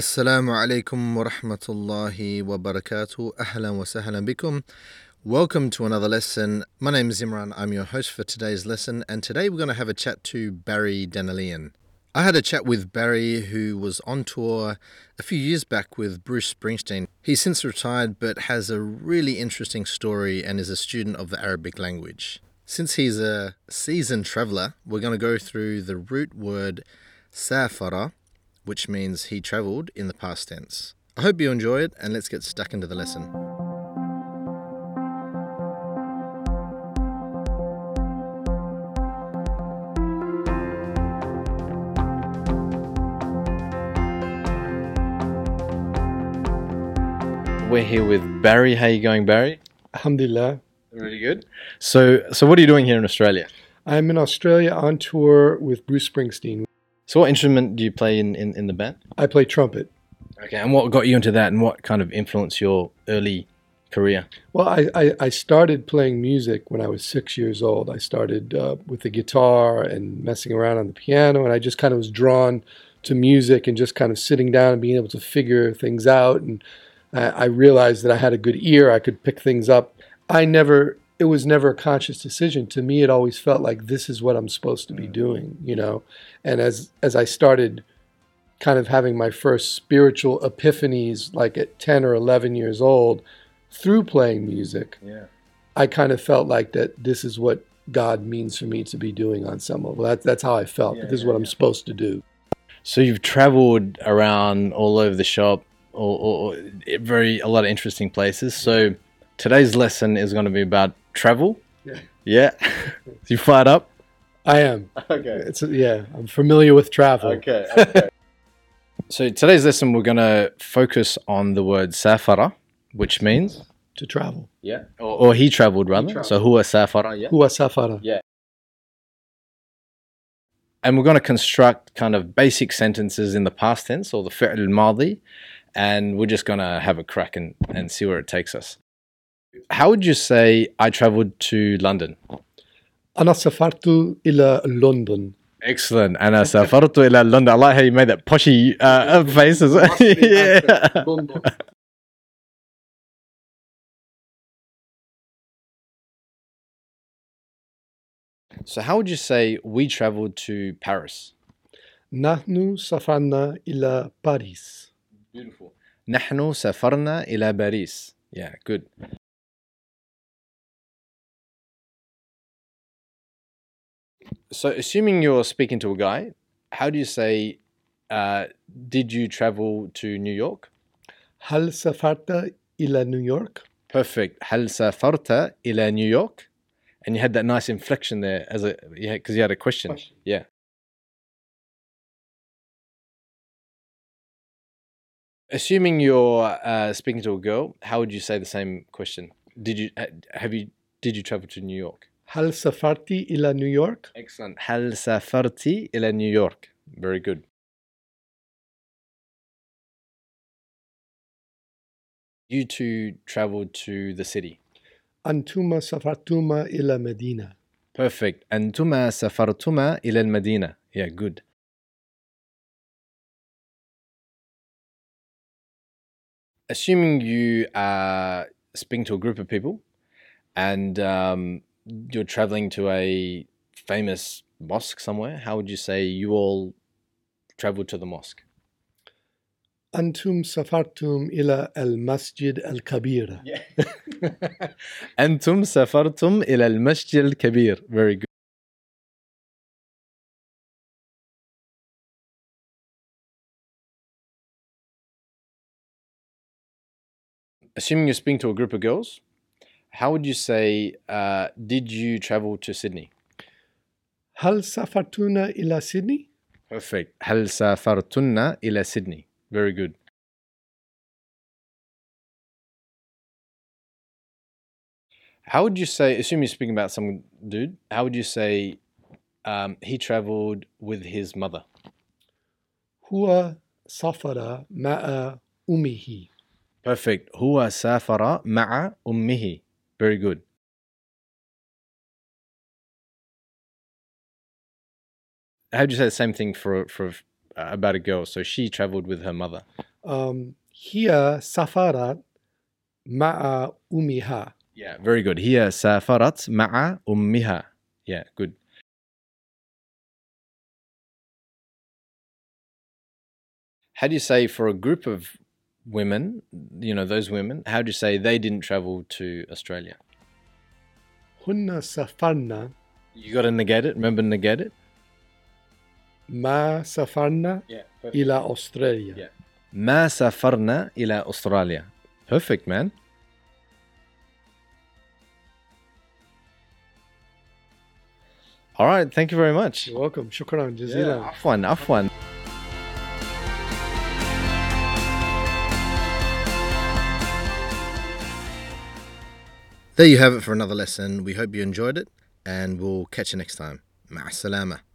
Assalamu alaikum wa rahmatullahi wa barakatuh. Ahlan wa sahlan bikum. Welcome to another lesson. My name is Imran. I'm your host for today's lesson, and today we're going to have a chat to Barry Danielian. I had a chat with Barry, who was on tour a few years back with Bruce Springsteen. He's since retired, but has a really interesting story and is a student of the Arabic language. Since he's a seasoned traveler, we're going to go through the root word safara, which means he travelled in the past tense. I hope you enjoy it, and let's get stuck into the lesson. We're here with Barry. How you going, Barry? Alhamdulillah. Really good. So, so what are you doing here in Australia? I'm in Australia on tour with Bruce Springsteen. So, what instrument do you play in, in, in the band? I play trumpet. Okay, and what got you into that, and what kind of influenced your early career? Well, I, I, I started playing music when I was six years old. I started uh, with the guitar and messing around on the piano, and I just kind of was drawn to music and just kind of sitting down and being able to figure things out. And I, I realized that I had a good ear, I could pick things up. I never, it was never a conscious decision. To me, it always felt like this is what I'm supposed to be mm. doing, you know. And as as I started kind of having my first spiritual epiphanies, like at 10 or 11 years old, through playing music, Yeah. I kind of felt like that this is what God means for me to be doing on some level. That, that's how I felt. Yeah, that this is yeah, what I'm supposed to do. So you've travelled around all over the shop, or, or, or very a lot of interesting places. So today's lesson is going to be about travel. Yeah. Yeah. you fired up? I am. Okay. It's yeah. I'm familiar with travel. Okay. okay. so today's lesson we're going to focus on the word safara, which means To travel. yeah, or, or he travelled rather. travelled. So huwa safara, yeah. Huwa safara. Yeah. And we're going to construct kind of basic sentences in the past tense or the fi'l al-madi and we're just going to have a crack and, and see where it takes us How would you say I traveled to London? أنا سافرت إلى لندن. Excellent. أنا سافرت إلى London. I like how you made that poshy uh, face as well. yeah. London. So how would you say we traveled to Paris? نحن سافرنا إلى باريس. Beautiful. نحن سافرنا إلى باريس. Yeah, good. So, assuming you're speaking to a guy, how do you say, uh, did you travel to New York? هل سافرت إلى نيويورك؟ Perfect. هل سافرت إلى New York? And you had that nice inflection there as a yeah, because you had a question. Question. Yeah. Assuming you're uh, speaking to a girl, how would you say the same question? Did you uh, have you did you travel to New York? هل سافرت إلى نيويورك؟ Excellent. هل سافرت إلى New York? Very good. You two traveled to the city. أنتما سافرتما إلى مدينة. Perfect. أنتما سافرتما إلى المدينة. Yeah, good. Assuming you are speaking to a group of people and um, you're traveling to a famous mosque somewhere, how would you say you all traveled to the mosque? أنتم سافرتم إلى المسجد الكبير. أنتم سافرتم إلى المسجد الكبير. Very good. Assuming you're speaking to a group of girls, how would you say, uh, did you travel to Sydney? هل سافرتن إلى سيدني؟ Perfect. هل سافرتن إلى سيدني? Very good. How would you say, assume you're speaking about some dude, how would you say um, he traveled with his mother? هو سافر مع أمه. Perfect. هو سافر مع أمه. Very good. How do you say the same thing for for uh, about a girl? So she traveled with her mother. Um, here safarat ma'a umiha. Yeah, very good. Here safarat ma'a ummiha. Yeah, good. How do you say for a group of women, you know, those women, how do you say they didn't travel to Australia? هن سافرن You got to negate it. Remember, negate it. ما سافرن Yeah. إلى أستراليا. Yeah. ما سافرنا إلى أستراليا. Perfect, man. All right. Thank you very much. You're welcome. شكرا جزيلا. عفوا عفوا. There you have it for another lesson. We hope you enjoyed it, and we'll catch you next time. Ma'a